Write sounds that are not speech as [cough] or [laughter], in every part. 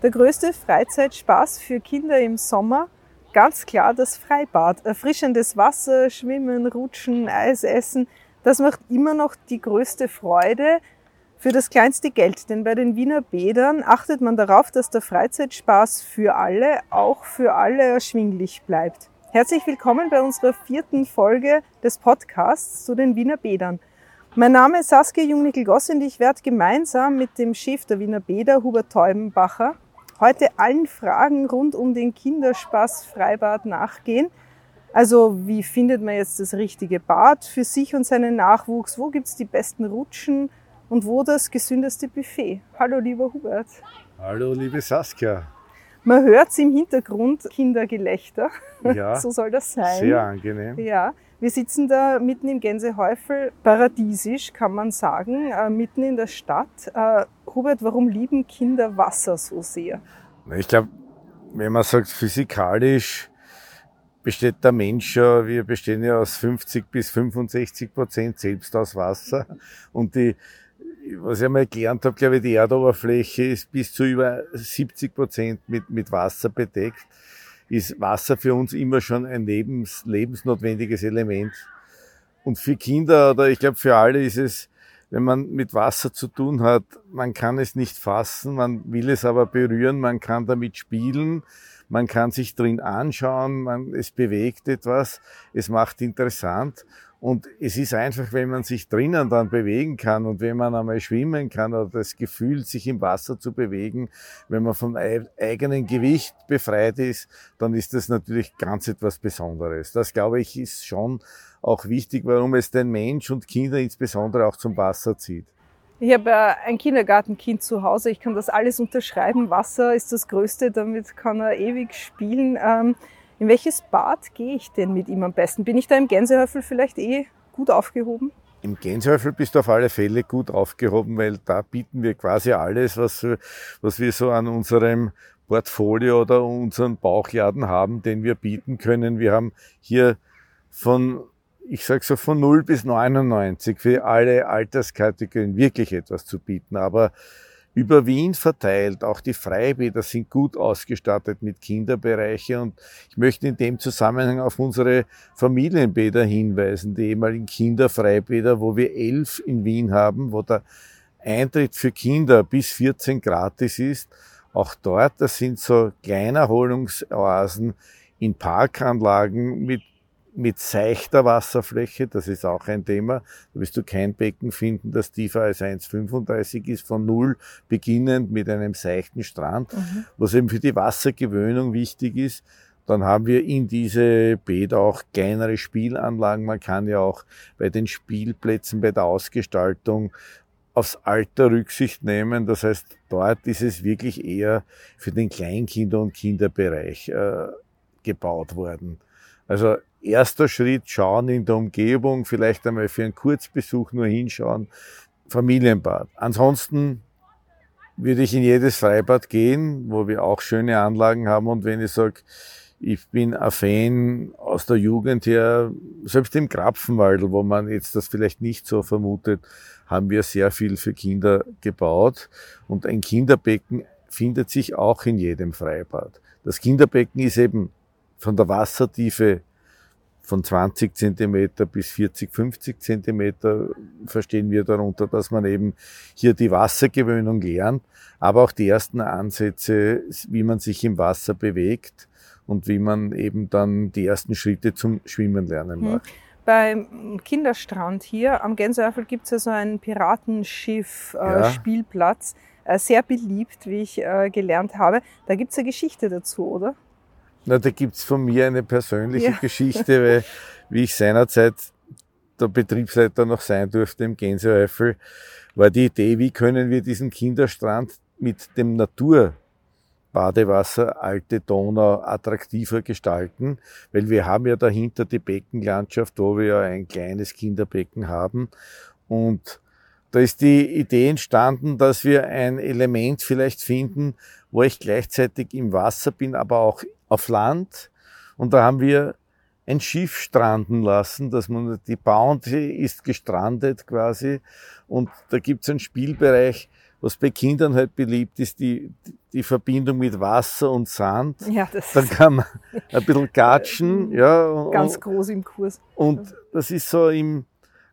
Der größte Freizeitspaß für Kinder im Sommer, ganz klar das Freibad. Erfrischendes Wasser, Schwimmen, Rutschen, Eis essen, das macht immer noch die größte Freude für das kleinste Geld. Denn bei den Wiener Bädern achtet man darauf, dass der Freizeitspaß für alle, auch für alle erschwinglich bleibt. Herzlich willkommen bei unserer vierten Folge des Podcasts zu den Wiener Bädern. Mein Name ist Saskia Jungnickel-Goss und ich werde gemeinsam mit dem Chef der Wiener Bäder, Hubert Teubenbacher, heute allen Fragen rund um den Kinderspaß Freibad nachgehen. Also wie findet man jetzt das richtige Bad für sich und seinen Nachwuchs? Wo gibt's die besten Rutschen und wo das gesündeste Buffet? Hallo lieber Hubert. Hallo liebe Saskia. Man hört im Hintergrund Kindergelächter. Ja, [laughs] so soll das sein. sehr angenehm. Ja, wir sitzen da mitten im Gänsehäufel, paradiesisch kann man sagen, äh, mitten in der Stadt. Äh, Hubert, warum lieben Kinder Wasser so sehr? Ich glaube, wenn man sagt physikalisch, besteht der Mensch ja, wir bestehen ja aus 50 bis 65 Prozent selbst aus Wasser. Und die, was ich einmal gelernt habe, glaube ich, die Erdoberfläche ist bis zu über 70 Prozent mit, mit Wasser bedeckt. Ist Wasser für uns immer schon ein lebens, lebensnotwendiges Element. Und für Kinder oder ich glaube für alle ist es, wenn man mit Wasser zu tun hat, man kann es nicht fassen, man will es aber berühren, man kann damit spielen man kann sich drin anschauen, man, es bewegt etwas, es macht interessant. Und es ist einfach, wenn man sich drinnen dann bewegen kann und wenn man einmal schwimmen kann oder das Gefühl, sich im Wasser zu bewegen, wenn man vom eigenen Gewicht befreit ist, dann ist das natürlich ganz etwas Besonderes. Das, glaube ich, ist schon auch wichtig, warum es den Mensch und Kinder insbesondere auch zum Wasser zieht. Ich habe ein Kindergartenkind zu Hause. Ich kann das alles unterschreiben. Wasser ist das Größte, damit kann er ewig spielen. In welches Bad gehe ich denn mit ihm am besten? Bin ich da im Gänsehäufel vielleicht eh gut aufgehoben? Im Gänsehäufel bist du auf alle Fälle gut aufgehoben, weil da bieten wir quasi alles, was, was wir so an unserem Portfolio oder unseren Bauchladen haben, den wir bieten können. Wir haben hier von ich sage so von 0 bis 99 für alle Alterskategorien wirklich etwas zu bieten. Aber über Wien verteilt, auch die Freibäder sind gut ausgestattet mit Kinderbereiche und ich möchte in dem Zusammenhang auf unsere Familienbäder hinweisen, die ehemaligen Kinderfreibäder, wo wir elf in Wien haben, wo der Eintritt für Kinder bis 14 gratis ist. Auch dort, das sind so kleine Erholungsoasen in Parkanlagen mit mit seichter Wasserfläche, das ist auch ein Thema. Da wirst du kein Becken finden, das tiefer als 1,35 ist, von null beginnend mit einem seichten Strand, mhm. was eben für die Wassergewöhnung wichtig ist. Dann haben wir in diese Bäder auch kleinere Spielanlagen. Man kann ja auch bei den Spielplätzen, bei der Ausgestaltung aufs Alter Rücksicht nehmen. Das heißt, dort ist es wirklich eher für den Kleinkinder- und Kinderbereich äh, gebaut worden. Also erster Schritt schauen in der Umgebung, vielleicht einmal für einen Kurzbesuch nur hinschauen, Familienbad. Ansonsten würde ich in jedes Freibad gehen, wo wir auch schöne Anlagen haben und wenn ich sage, ich bin ein Fan aus der Jugend her, selbst im Krapfenwald, wo man jetzt das vielleicht nicht so vermutet, haben wir sehr viel für Kinder gebaut und ein Kinderbecken findet sich auch in jedem Freibad. Das Kinderbecken ist eben von der Wassertiefe von 20 Zentimeter bis 40, 50 Zentimeter verstehen wir darunter, dass man eben hier die Wassergewöhnung lernt, aber auch die ersten Ansätze, wie man sich im Wasser bewegt und wie man eben dann die ersten Schritte zum Schwimmen lernen mhm. macht. Beim Kinderstrand hier am Gänseöffel gibt es ja so einen Piratenschiff-Spielplatz. Äh, ja. Sehr beliebt, wie ich äh, gelernt habe. Da gibt es eine Geschichte dazu, oder? Na, da gibt's von mir eine persönliche ja. [laughs] Geschichte, weil wie ich seinerzeit der Betriebsleiter noch sein durfte im Gänseeifel, war die Idee, wie können wir diesen Kinderstrand mit dem Naturbadewasser alte Donau attraktiver gestalten, weil wir haben ja dahinter die Beckenlandschaft, wo wir ja ein kleines Kinderbecken haben und da ist die Idee entstanden, dass wir ein Element vielleicht finden, wo ich gleichzeitig im Wasser bin, aber auch auf Land. Und da haben wir ein Schiff stranden lassen, dass man, die Bounty ist gestrandet quasi. Und da gibt's einen Spielbereich, was bei Kindern halt beliebt ist, die, die Verbindung mit Wasser und Sand. Ja, das Dann kann man ein bisschen [laughs] gatschen, ja. Ganz und, groß im Kurs. Und das ist so im,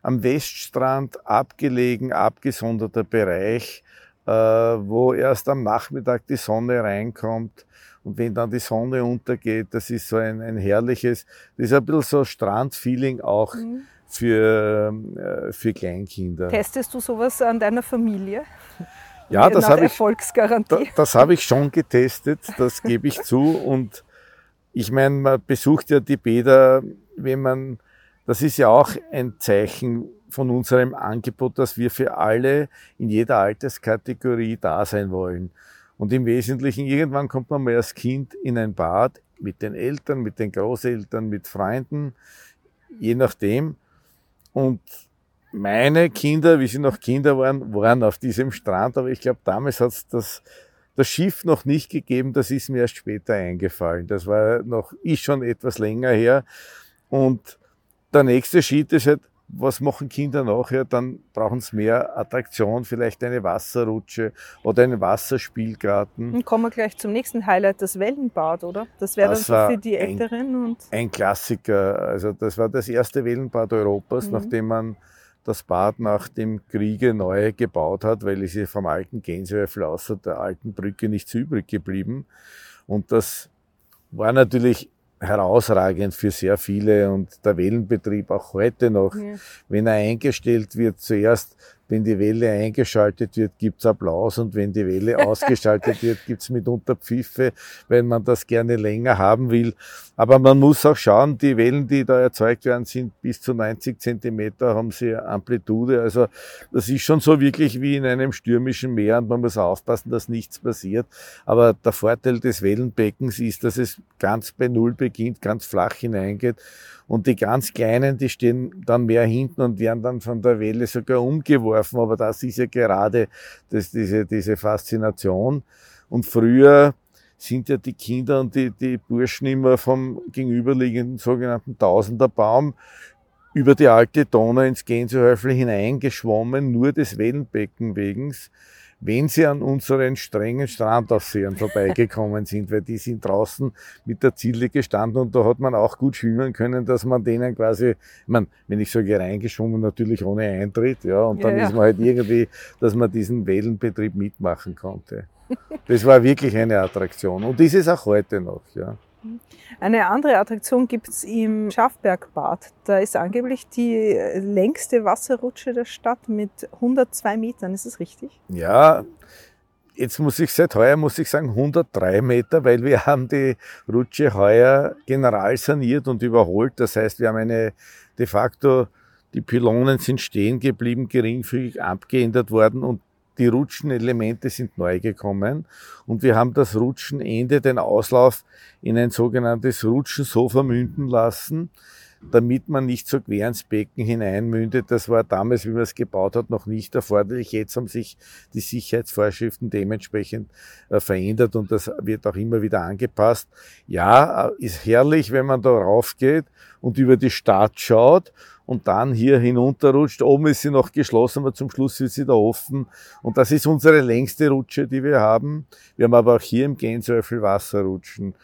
am Weststrand abgelegen, abgesonderter Bereich, äh, wo erst am Nachmittag die Sonne reinkommt. Und wenn dann die Sonne untergeht, das ist so ein, ein herrliches, das ist ein bisschen so Strandfeeling auch. Mhm für, äh, für Kleinkinder. Testest du sowas an deiner Familie? [laughs] Ja, das habe ich, da, das habe ich schon getestet, das gebe ich zu. Und ich meine, man besucht ja die Bäder, wenn man, das ist ja auch ein Zeichen von unserem Angebot, dass wir für alle in jeder Alterskategorie da sein wollen. Und im Wesentlichen, irgendwann kommt man mal als Kind in ein Bad mit den Eltern, mit den Großeltern, mit Freunden, je nachdem. Und meine Kinder, wie sie noch Kinder waren, waren auf diesem Strand, aber ich glaube, damals hat es das, das Schiff noch nicht gegeben, das ist mir erst später eingefallen. Das war noch, ist schon etwas länger her. Und der nächste Schritt ist halt, was machen Kinder nachher? Dann brauchen sie mehr Attraktion, vielleicht eine Wasserrutsche oder einen Wasserspielgarten. Und kommen wir gleich zum nächsten Highlight, das Wellenbad, oder? Das wäre dann so für die Älteren. Ein, und ein Klassiker. Also das war das erste Wellenbad Europas, mhm. nachdem man das Bad nach dem Kriege neu gebaut hat, weil es ist vom alten Gänsehöfel außer der alten Brücke nichts übrig geblieben. Und das war natürlich herausragend für sehr viele und der Wellenbetrieb auch heute noch, ja. wenn er eingestellt wird, zuerst wenn die Welle eingeschaltet wird, gibt's Applaus und wenn die Welle [laughs] ausgeschaltet wird, gibt's mitunter Pfiffe, wenn man das gerne länger haben will. Aber man muss auch schauen, die Wellen, die da erzeugt werden, sind bis zu 90 Zentimeter, haben sie Amplitude. Also das ist schon so wirklich wie in einem stürmischen Meer und man muss aufpassen, dass nichts passiert. Aber der Vorteil des Wellenbeckens ist, dass es ganz bei Null beginnt, ganz flach hineingeht und die ganz Kleinen, die stehen dann mehr hinten und werden dann von der Welle sogar umgeworfen. Aber das ist ja gerade das, diese, diese Faszination. Und früher sind ja die Kinder und die, die Burschen immer vom gegenüberliegenden sogenannten Tausenderbaum über die alte Donau ins Gänsehäufel hineingeschwommen, nur des Wellenbecken wegens wenn sie an unseren strengen Strandaufsehern vorbeigekommen [laughs] sind, weil die sind draußen mit der Zille gestanden und da hat man auch gut schwimmen können, dass man denen quasi, ich meine, wenn ich sage reingeschwommen, natürlich ohne Eintritt, ja, und dann ja, ja. ist man halt irgendwie, dass man diesen Wellenbetrieb mitmachen konnte. Das war wirklich eine Attraktion und ist es auch heute noch, ja. Eine andere Attraktion gibt's im Schafbergbad. Da ist angeblich die längste Wasserrutsche der Stadt mit 102 Metern. Ist das richtig? Ja, jetzt muss ich seit heuer muss ich sagen 103 Meter, weil wir haben die Rutsche heuer general saniert und überholt. Das heißt, wir haben eine de facto die Pylonen sind stehen geblieben, geringfügig abgeändert worden und die Rutschenelemente sind neu gekommen und wir haben das Rutschenende, den Auslauf in ein sogenanntes Rutschensofa münden lassen, damit man nicht so quer ins Becken hineinmündet. Das war damals, wie man es gebaut hat, noch nicht erforderlich. Jetzt haben sich die Sicherheitsvorschriften dementsprechend äh, verändert und das wird auch immer wieder angepasst. Ja, äh, ist herrlich, wenn man da raufgeht und über die Stadt schaut und dann hier hinunterrutscht. Oben ist sie noch geschlossen, aber zum Schluss wird sie da offen. Und das ist unsere längste Rutsche, die wir haben. Wir haben aber auch hier im Gänsöffel Wasserrutschen,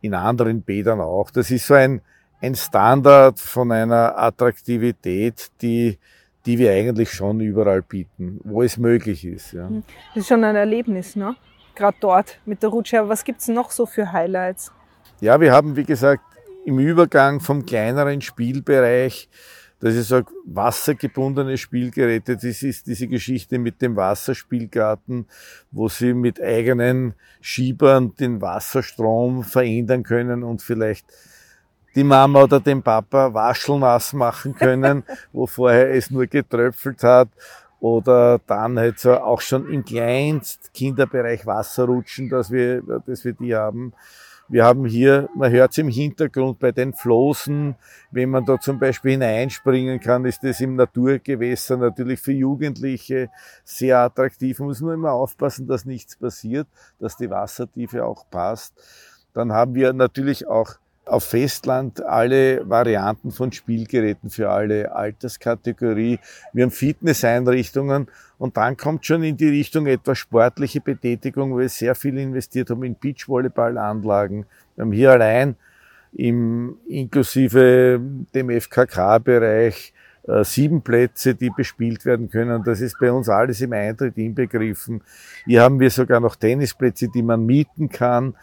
in anderen Bädern auch. Das ist so ein, ein Standard von einer Attraktivität, die, die wir eigentlich schon überall bieten, wo es möglich ist. Ja. Hm. Das ist schon ein Erlebnis, ne? Gerade dort mit der Rutsche. Aber was gibt's noch so für Highlights? Ja, wir haben, wie gesagt, im Übergang vom kleineren Spielbereich das ist so wassergebundene Spielgeräte. Das ist diese Geschichte mit dem Wasserspielgarten, wo sie mit eigenen Schiebern den Wasserstrom verändern können und vielleicht die Mama oder den Papa waschelnass machen können, [laughs] wo vorher es nur getröpfelt hat. Oder dann halt so auch schon im Kleinst Kinderbereich Wasserrutschen, dass wir, dass wir die haben. Wir haben hier, man hört es im Hintergrund bei den Flossen, wenn man da zum Beispiel hineinspringen kann, ist das im Naturgewässer natürlich für Jugendliche sehr attraktiv. Man muss nur immer aufpassen, dass nichts passiert, dass die Wassertiefe auch passt. Dann haben wir natürlich auch auf Festland alle Varianten von Spielgeräten für alle Alterskategorie. Wir haben Fitnesseinrichtungen und dann kommt schon in die Richtung etwas sportliche Betätigung, wo wir sehr viel investiert haben in Beachvolleyballanlagen. Wir haben hier allein im, inklusive dem FKK-Bereich äh, sieben Plätze, die bespielt werden können. Das ist bei uns alles im Eintritt inbegriffen. Hier haben wir sogar noch Tennisplätze, die man mieten kann.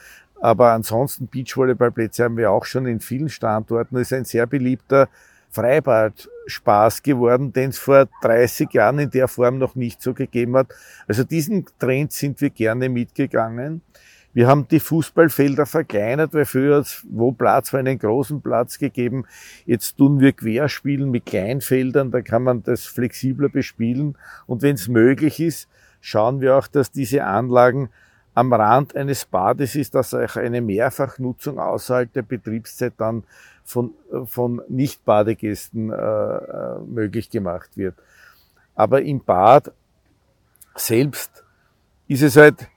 Aber ansonsten Beachvolleyballplätze haben wir auch schon in vielen Standorten. Das ist ein sehr beliebter Freibad-Spaß geworden, den es vor 30 Jahren in der Form noch nicht so gegeben hat. Also diesen Trend sind wir gerne mitgegangen. Wir haben die Fußballfelder verkleinert, weil früher hat es wo Platz für einen großen Platz gegeben. Jetzt tun wir Querspielen mit Kleinfeldern, da kann man das flexibler bespielen. Und wenn es möglich ist, schauen wir auch, dass diese Anlagen am Rand eines Bades ist, dass auch eine Mehrfachnutzung außerhalb der Betriebszeit dann von, von Nicht-Badegästen äh, äh, möglich gemacht wird. Aber im Bad selbst ist es halt,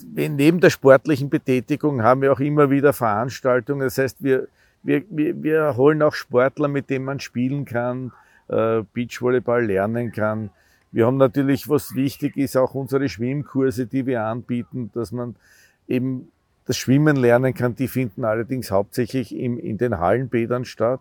neben der sportlichen Betätigung haben wir auch immer wieder Veranstaltungen. Das heißt, wir, wir, wir, wir holen auch Sportler, mit denen man spielen kann, äh, Beachvolleyball lernen kann. Wir haben natürlich, was wichtig ist, auch unsere Schwimmkurse, die wir anbieten, dass man eben das Schwimmen lernen kann. Die finden allerdings hauptsächlich im, in den Hallenbädern statt.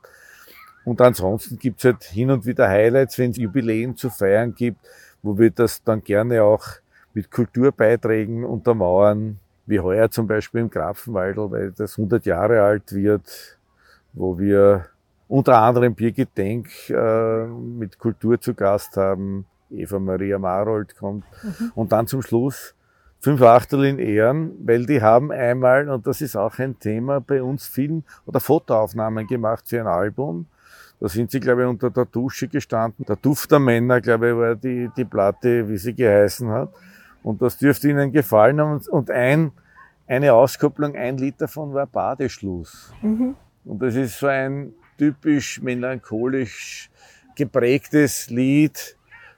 Und ansonsten gibt's halt hin und wieder Highlights, wenn es Jubiläen zu feiern gibt, wo wir das dann gerne auch mit Kulturbeiträgen untermauern, wie heuer zum Beispiel im Grafenwaldl, weil das 100 Jahre alt wird, wo wir unter anderem Birgit Denk äh, mit Kultur zu Gast haben, Eva Maria Marold kommt. Mhm. Und dann zum Schluss fünf Achtel in Ehren, weil die haben einmal, und das ist auch ein Thema, bei uns Film- oder Fotoaufnahmen gemacht für ein Album. Da sind sie, glaube ich, unter der Dusche gestanden. Der Duft der Männer, glaube ich, war die, die Platte, wie sie geheißen hat. Und das dürfte ihnen gefallen haben. Und ein, eine Auskopplung, ein Lied davon war Badeschluss. Mhm. Und das ist so ein typisch melancholisch geprägtes Lied,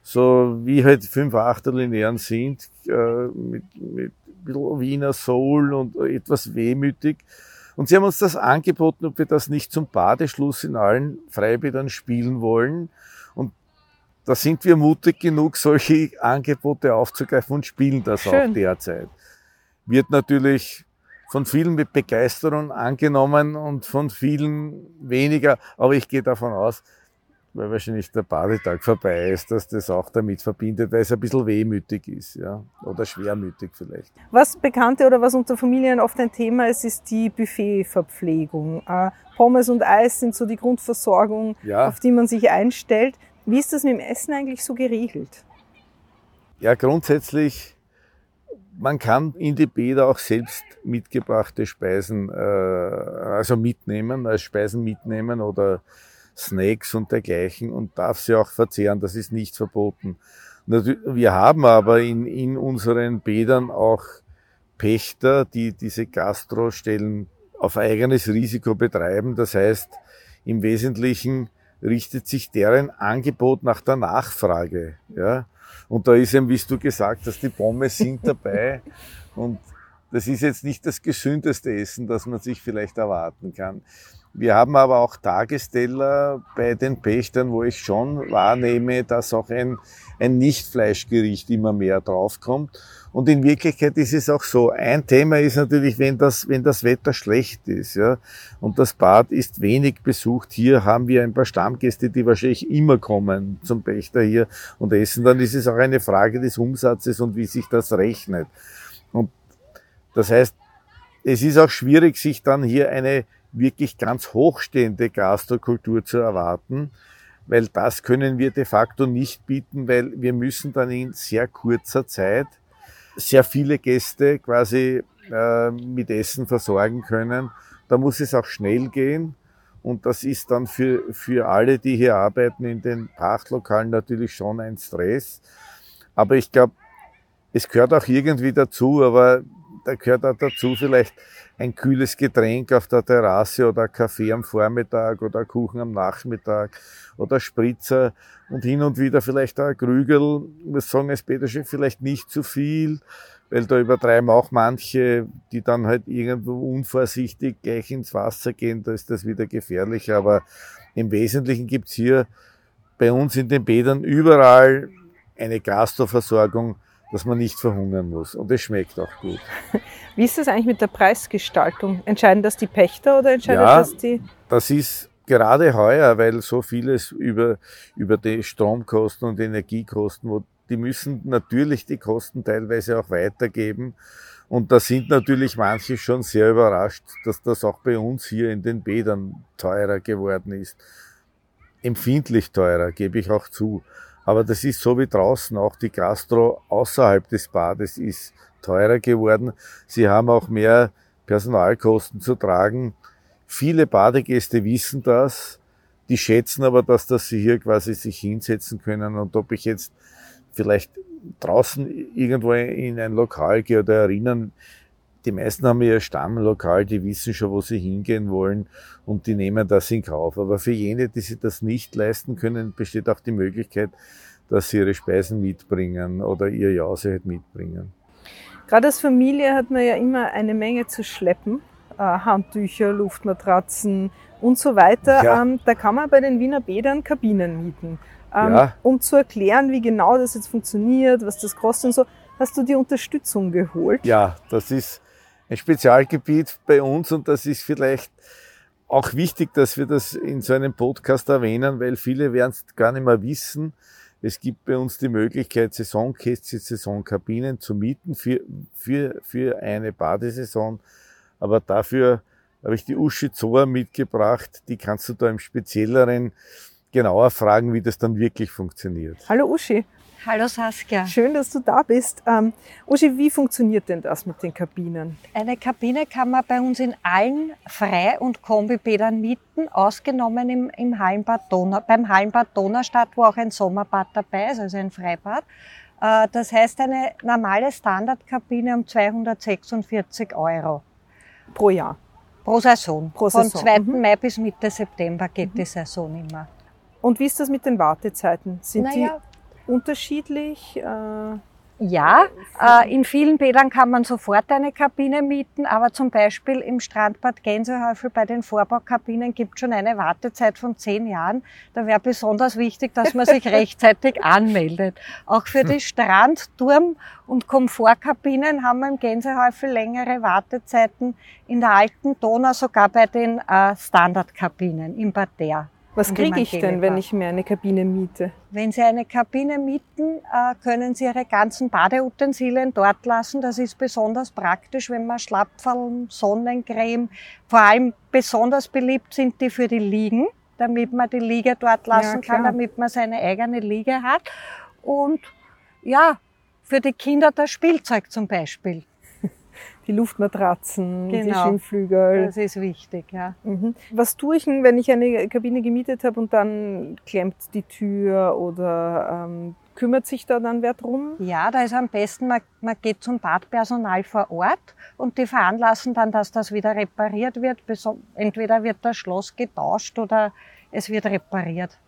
so wie halt fünf Achterlinearen sind, äh, mit, mit Wiener Soul und etwas wehmütig. Und sie haben uns das angeboten, ob wir das nicht zum Badeschluss in allen Freibädern spielen wollen. Und da sind wir mutig genug, solche Angebote aufzugreifen und spielen das Schön. auch derzeit. Wird natürlich von vielen mit Begeisterung angenommen und von vielen weniger, aber ich gehe davon aus, weil wahrscheinlich der Badetag vorbei ist, dass das auch damit verbindet, weil es ein bisschen wehmütig ist, ja, oder schwermütig vielleicht. Was Bekannte oder was unter Familien oft ein Thema ist, ist die Buffetverpflegung. Äh, Pommes und Eis sind so die Grundversorgung, ja. auf die man sich einstellt. Wie ist das mit dem Essen eigentlich so geregelt? Ja, grundsätzlich, man kann in die Bäder auch selbst mitgebrachte Speisen, äh, also mitnehmen, als Speisen mitnehmen oder Snacks und dergleichen und darf sie auch verzehren. Das ist nicht verboten. Wir haben aber in, in unseren Bädern auch Pächter, die diese Gastrostellen auf eigenes Risiko betreiben. Das heißt, im Wesentlichen richtet sich deren Angebot nach der Nachfrage. Ja? Und da ist eben, wie du gesagt hast, die Pommes sind dabei. [laughs] und das ist jetzt nicht das gesündeste Essen, das man sich vielleicht erwarten kann. Wir haben aber auch Tagesteller bei den Pächtern, wo ich schon wahrnehme, dass auch ein, ein Nicht-Fleischgericht immer mehr draufkommt. Und in Wirklichkeit ist es auch so. Ein Thema ist natürlich, wenn das, wenn das Wetter schlecht ist, ja, und das Bad ist wenig besucht. Hier haben wir ein paar Stammgäste, die wahrscheinlich immer kommen zum Pächter hier und essen. Dann ist es auch eine Frage des Umsatzes und wie sich das rechnet. Und das heißt, es ist auch schwierig, sich dann hier eine wirklich ganz hochstehende Gastrokultur zu erwarten, weil das können wir de facto nicht bieten, weil wir müssen dann in sehr kurzer Zeit sehr viele Gäste quasi äh, mit Essen versorgen können. Da muss es auch schnell gehen. Und das ist dann für, für alle, die hier arbeiten in den Prachtlokalen natürlich schon ein Stress. Aber ich glaube, es gehört auch irgendwie dazu, aber da gehört auch dazu vielleicht ein kühles Getränk auf der Terrasse oder Kaffee am Vormittag oder Kuchen am Nachmittag oder Spritzer und hin und wieder vielleicht ein Krügel. Ich muss sagen, als Peterchef vielleicht nicht zu viel, weil da übertreiben auch manche, die dann halt irgendwo unvorsichtig gleich ins Wasser gehen, da ist das wieder gefährlich. Aber im Wesentlichen gibt's hier bei uns in den Bädern überall eine Gastroversorgung, dass man nicht verhungern muss. Und es schmeckt auch gut. [laughs] Wie ist das eigentlich mit der Preisgestaltung? Entscheiden das die Pächter oder entscheidet Ja. das die? Das ist gerade heuer, weil so vieles über, über die Stromkosten und Energiekosten, wo die müssen natürlich die Kosten teilweise auch weitergeben. Und da sind natürlich manche schon sehr überrascht, dass das auch bei uns hier in den Bädern teurer geworden ist. Empfindlich teurer, gebe ich auch zu. Aber das ist so wie draußen. Auch die Gastro außerhalb des Bades ist teurer geworden. Sie haben auch mehr Personalkosten zu tragen. Viele Badegäste wissen das. Die schätzen aber, dass, dass sie hier quasi sich hinsetzen können. Und ob ich jetzt vielleicht draußen irgendwo in ein Lokal gehe oder erinnern, die meisten haben ihr Stammlokal, die wissen schon, wo sie hingehen wollen und die nehmen das in Kauf. Aber für jene, die sich das nicht leisten können, besteht auch die Möglichkeit, dass sie ihre Speisen mitbringen oder ihr Jause halt mitbringen. Gerade als Familie hat man ja immer eine Menge zu schleppen. Äh, Handtücher, Luftmatratzen und so weiter. Ja. Ähm, da kann man bei den Wiener Bädern Kabinen mieten. Ähm, Ja. Um zu erklären, wie genau das jetzt funktioniert, was das kostet und so, hast du die Unterstützung geholt. Ja, das ist ein Spezialgebiet bei uns und das ist vielleicht auch wichtig, dass wir das in so einem Podcast erwähnen, weil viele werden es gar nicht mehr wissen. Es gibt bei uns die Möglichkeit, Saisonkästchen, Saisonkabinen zu mieten für, für, für eine Badesaison. Aber dafür habe ich die Uschi Zoa mitgebracht. Die kannst du da im Spezielleren genauer fragen, wie das dann wirklich funktioniert. Hallo Uschi, Hallo Saskia. schön, dass du da bist. Ähm, Uschi, wie funktioniert denn das mit den Kabinen? Eine Kabine kann man bei uns in allen Frei- und Kombibädern mieten, ausgenommen im, im Hallenbad Donau, beim Hallenbad Donaustadt, wo auch ein Sommerbad dabei ist, also ein Freibad. Äh, Das heißt eine normale Standardkabine um 246 Euro Pro Jahr. pro Saison. Pro Von Saison, 2. mhm. Mai bis Mitte September geht die Saison immer. Und wie ist das mit den Wartezeiten? Sind Naja, die unterschiedlich? Äh, Ja, äh, in vielen Bädern kann man sofort eine Kabine mieten, aber zum Beispiel im Strandbad Gänsehäufel bei den Vorbaukabinen gibt schon eine Wartezeit von zehn Jahren. Da wäre besonders wichtig, dass man sich [laughs] rechtzeitig anmeldet. Auch für die Strand-, Turm- und Komfortkabinen haben wir im Gänsehäufel längere Wartezeiten. In der alten Donau sogar bei den äh, Standardkabinen im Parterre. Was kriege ich denn, wenn ich mir eine Kabine miete? Wenn Sie eine Kabine mieten, äh, können Sie Ihre ganzen Badeutensilien dort lassen. Das ist besonders praktisch, wenn man Schlapferl, Sonnencreme, vor allem besonders beliebt sind die für die Liegen, damit man die Liege dort lassen klar. kann, damit man seine eigene Liege hat. Und ja, für die Kinder das Spielzeug zum Beispiel. Die Luftmatratzen, die Genau. Schwimmflügel. Das ist wichtig, ja. Mhm. Was tue ich denn, wenn ich eine Kabine gemietet habe und dann klemmt die Tür oder ähm, kümmert sich da dann wer drum? Ja, da ist am besten, man, man geht zum Badpersonal vor Ort und die veranlassen dann, dass das wieder repariert wird. Entweder wird das Schloss getauscht oder es wird repariert.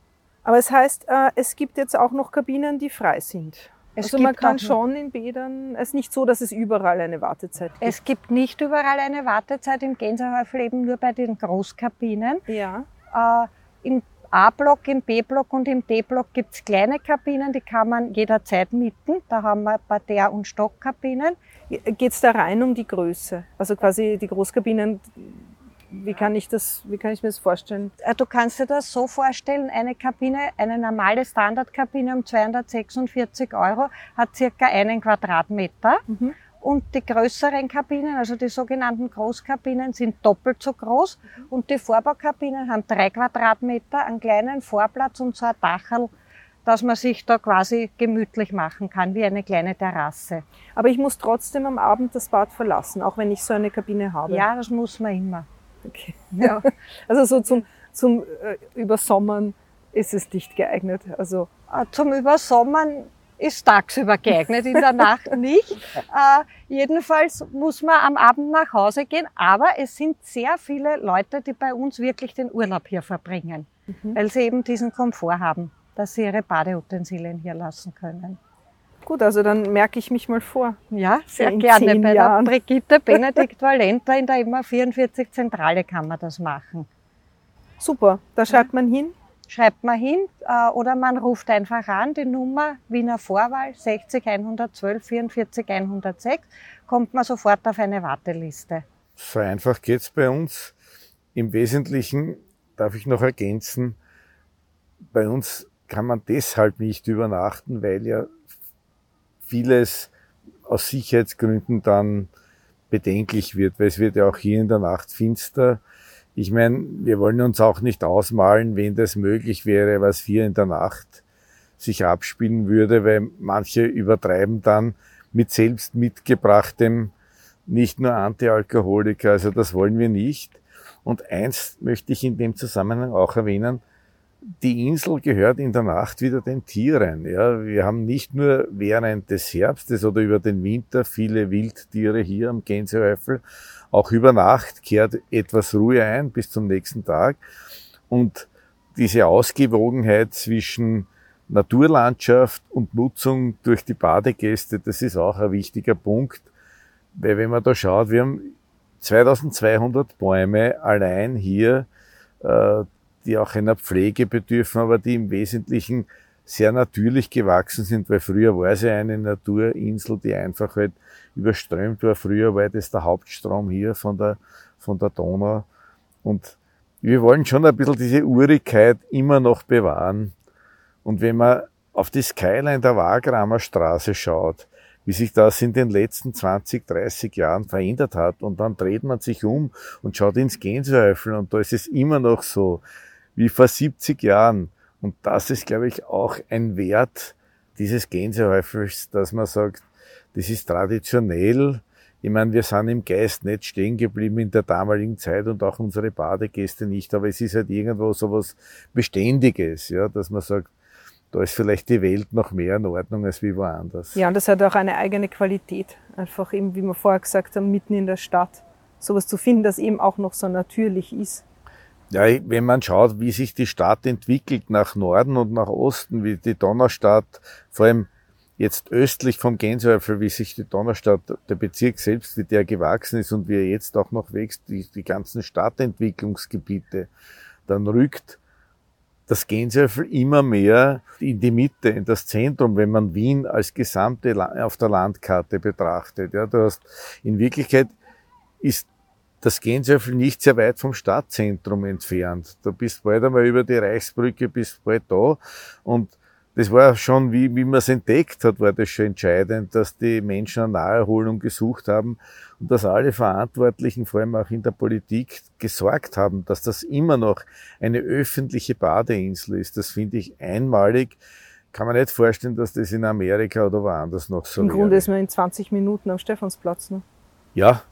Aber es heißt, äh, es gibt jetzt auch noch Kabinen, die frei sind. Es also man gibt kann schon in Bädern, es ist nicht so, dass es überall eine Wartezeit gibt. Es gibt nicht überall eine Wartezeit im Gänsehäufel, eben nur bei den Großkabinen. ja. Äh, Im A-Block, im B-Block und im D-Block gibt's kleine Kabinen, die kann man jederzeit mieten. Da haben wir Parterre- und Stockkabinen. Geht es da rein um die Größe? Also quasi die Großkabinen, wie kann ich das, wie kann ich mir das vorstellen? Äh, Du kannst dir das so vorstellen, eine Kabine, eine normale Standardkabine um 246 Euro hat circa einen Quadratmeter. Mhm. Und die größeren Kabinen, also die sogenannten Großkabinen, sind doppelt so groß. Und die Vorbaukabinen haben drei Quadratmeter, einen kleinen Vorplatz und so ein Dachel, dass man sich da quasi gemütlich machen kann, wie eine kleine Terrasse. Aber ich muss trotzdem am Abend das Bad verlassen, auch wenn ich so eine Kabine habe. Ja, das muss man immer. Okay. Ja. [laughs] Also so zum, zum äh, Übersommern ist es nicht geeignet. Also Äh, Zum Übersommern ist tagsüber geeignet, in der Nacht [laughs] nicht. Äh, jedenfalls muss man am Abend nach Hause gehen, aber es sind sehr viele Leute, die bei uns wirklich den Urlaub hier verbringen, mhm. weil sie eben diesen Komfort haben, dass sie ihre Badeutensilien hier lassen können. Gut, also dann merke ich mich mal vor. Ja, sehr gerne. Bei Jahren. der Brigitte [laughs] Benedikt Valenta in der immer 44 Zentrale kann man das machen. Super, da schreibt man hin schreibt man hin äh, oder man ruft einfach an, die Nummer Wiener Vorwahl 60 112 44 106, kommt man sofort auf eine Warteliste. So einfach geht's bei uns. Im Wesentlichen darf ich noch ergänzen, bei uns kann man deshalb nicht übernachten, weil ja vieles aus Sicherheitsgründen dann bedenklich wird, weil es wird ja auch hier in der Nacht finster ich meine, wir wollen uns auch nicht ausmalen, wenn das möglich wäre, was hier in der Nacht sich abspielen würde, weil manche übertreiben dann mit selbst mitgebrachtem nicht nur Antialkoholiker, also das wollen wir nicht. Und eins möchte ich in dem Zusammenhang auch erwähnen, die Insel gehört in der Nacht wieder den Tieren. Ja, wir haben nicht nur während des Herbstes oder über den Winter viele Wildtiere hier am Gänsehäufel, auch über Nacht kehrt etwas Ruhe ein bis zum nächsten Tag. Und diese Ausgewogenheit zwischen Naturlandschaft und Nutzung durch die Badegäste, das ist auch ein wichtiger Punkt. Weil wenn man da schaut, wir haben 2200 Bäume allein hier, äh, die auch einer Pflege bedürfen, aber die im Wesentlichen sehr natürlich gewachsen sind, weil früher war ja eine Naturinsel, die einfach halt überströmt war. Früher war das der Hauptstrom hier von der, von der Donau. Und wir wollen schon ein bisschen diese Urigkeit immer noch bewahren. Und wenn man auf die Skyline der Wagramer Straße schaut, wie sich das in den letzten 20, 30 Jahren verändert hat, und dann dreht man sich um und schaut ins Gänsehäufel und da ist es immer noch so wie vor 70 Jahren. Und das ist, glaube ich, auch ein Wert dieses Gänsehäufels, dass man sagt, das ist traditionell. Ich meine, wir sind im Geist nicht stehen geblieben in der damaligen Zeit und auch unsere Badegäste nicht, aber es ist halt irgendwo so was Beständiges, ja, dass man sagt, da ist vielleicht die Welt noch mehr in Ordnung als wie woanders. Ja, und das hat auch eine eigene Qualität. Einfach eben, wie wir vorher gesagt haben, mitten in der Stadt. Sowas zu finden, das eben auch noch so natürlich ist. Ja, wenn man schaut, wie sich die Stadt entwickelt nach Norden und nach Osten, wie die Donaustadt, vor allem jetzt östlich vom Gänsehäufel, wie sich die Donaustadt, der Bezirk selbst, wie der gewachsen ist und wie er jetzt auch noch wächst, die, die ganzen Stadtentwicklungsgebiete, dann rückt das Gänsehäufel immer mehr in die Mitte, in das Zentrum, wenn man Wien als gesamte auf der Landkarte betrachtet. Ja, du hast, in Wirklichkeit ist das Gänsehöfel nicht sehr weit vom Stadtzentrum entfernt. Du bist bald einmal über die Reichsbrücke, bist bald da. Und das war schon, wie, wie man es entdeckt hat, war das schon entscheidend, dass die Menschen eine Naherholung gesucht haben und dass alle Verantwortlichen, vor allem auch in der Politik, gesorgt haben, dass das immer noch eine öffentliche Badeinsel ist. Das finde ich einmalig. Kann man nicht vorstellen, dass das in Amerika oder woanders noch so ist. Im Grunde ist man in 20 Minuten am Stephansplatz. Ne? Ja,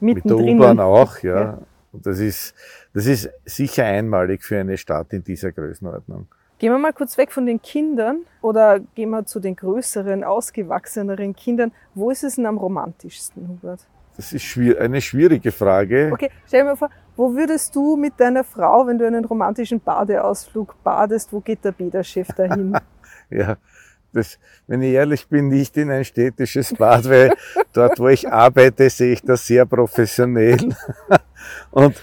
mit der U-Bahn auch, ja. ja. Und das ist, das ist sicher einmalig für eine Stadt in dieser Größenordnung. Gehen wir mal kurz weg von den Kindern oder gehen wir zu den größeren, ausgewachseneren Kindern. Wo ist es denn am romantischsten, Hubert? Das ist eine schwierige Frage. Okay, stell dir mal vor, wo würdest du mit deiner Frau, wenn du einen romantischen Badeausflug badest, wo geht der Bäderchef dahin? [laughs] ja, das, wenn ich ehrlich bin, nicht in ein städtisches Bad, weil [laughs] dort, wo ich arbeite, sehe ich das sehr professionell. [laughs] Und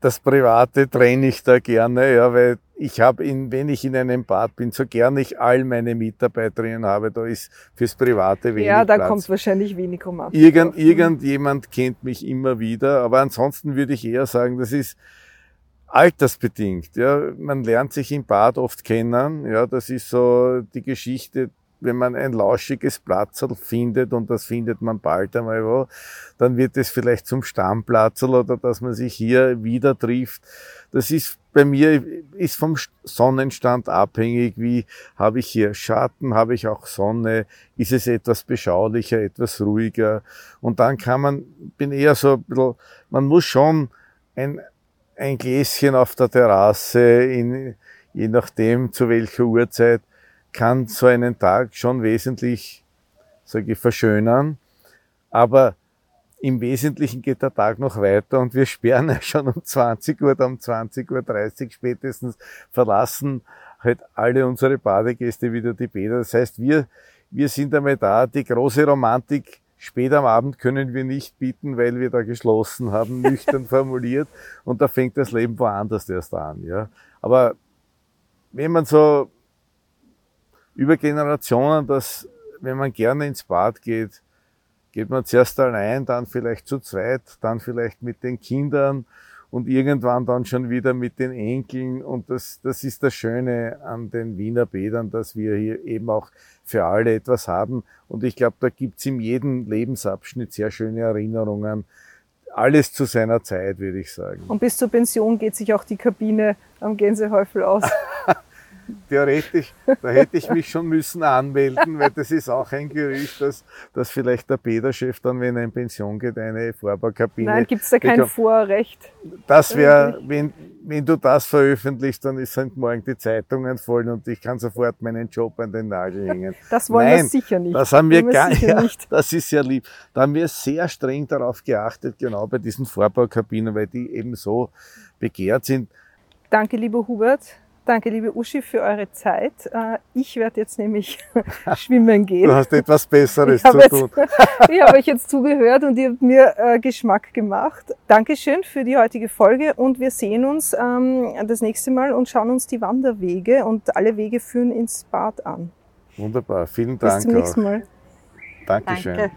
das Private trenne ich da gerne, ja, weil ich habe, in, wenn ich in einem Bad bin, so gern ich all meine Mitarbeiterinnen habe, da ist fürs Private wenig Ja, da Platz. kommt wahrscheinlich wenig Romantik. Irgend, irgendjemand kennt mich immer wieder, aber ansonsten würde ich eher sagen, das ist altersbedingt. Ja, man lernt sich im Bad oft kennen. Ja, das ist so die Geschichte, wenn man ein lauschiges Platzl findet und das findet man bald einmal wo, dann wird es vielleicht zum Stammplatzl oder dass man sich hier wieder trifft. Das ist bei mir ist vom Sonnenstand abhängig, wie habe ich hier Schatten, habe ich auch Sonne, ist es etwas beschaulicher, etwas ruhiger und dann kann man, bin eher so ein bisschen, man muss schon ein, ein Gläschen auf der Terrasse, in, je nachdem zu welcher Uhrzeit, kann so einen Tag schon wesentlich, sage ich, verschönern. Aber im Wesentlichen geht der Tag noch weiter und wir sperren ja schon um 20 Uhr, um 20.30 Uhr spätestens verlassen halt alle unsere Badegäste wieder die Bäder. Das heißt, wir, wir sind einmal da, die große Romantik spät am Abend können wir nicht bieten, weil wir da geschlossen haben, [laughs] nüchtern formuliert und da fängt das Leben woanders erst an, ja. Aber wenn man so über Generationen das, wenn man gerne ins Bad geht, geht man zuerst allein, dann vielleicht zu zweit, dann vielleicht mit den Kindern und irgendwann dann schon wieder mit den Enkeln. Und das, das ist das Schöne an den Wiener Bädern, dass wir hier eben auch für alle etwas haben. Und ich glaube, da gibt's in jedem Lebensabschnitt sehr schöne Erinnerungen. Alles zu seiner Zeit, würde ich sagen. Und bis zur Pension geht sich auch die Kabine am Gänsehäufel aus. [laughs] theoretisch, da hätte ich mich schon müssen anmelden, weil das ist auch ein Gerücht, dass, dass vielleicht der Peterchef dann, wenn er in Pension geht, eine Vorbaukabine. Nein, gibt's da kein bekommt. Vorrecht. Das wäre, wenn, wenn du das veröffentlichst, dann sind morgen die Zeitungen voll und ich kann sofort meinen Job an den Nagel hängen. Das wollen Nein, wir sicher nicht. Das haben wir, wir gar [laughs] ja, nicht. Das ist ja lieb. Da haben wir sehr streng darauf geachtet, genau bei diesen Vorbaukabinen, weil die eben so begehrt sind. Danke, lieber Hubert. Danke, liebe Uschi, für eure Zeit. Äh, ich werde jetzt nämlich [laughs] schwimmen gehen. Du hast etwas Besseres zu tun. [laughs] ich habe euch jetzt zugehört und ihr habt mir äh, Geschmack gemacht. Dankeschön für die heutige Folge und wir sehen uns ähm, das nächste Mal und schauen uns die Wanderwege und alle Wege führen ins Bad an. Wunderbar, vielen Dank. Bis zum nächsten Mal. Dankeschön. Danke.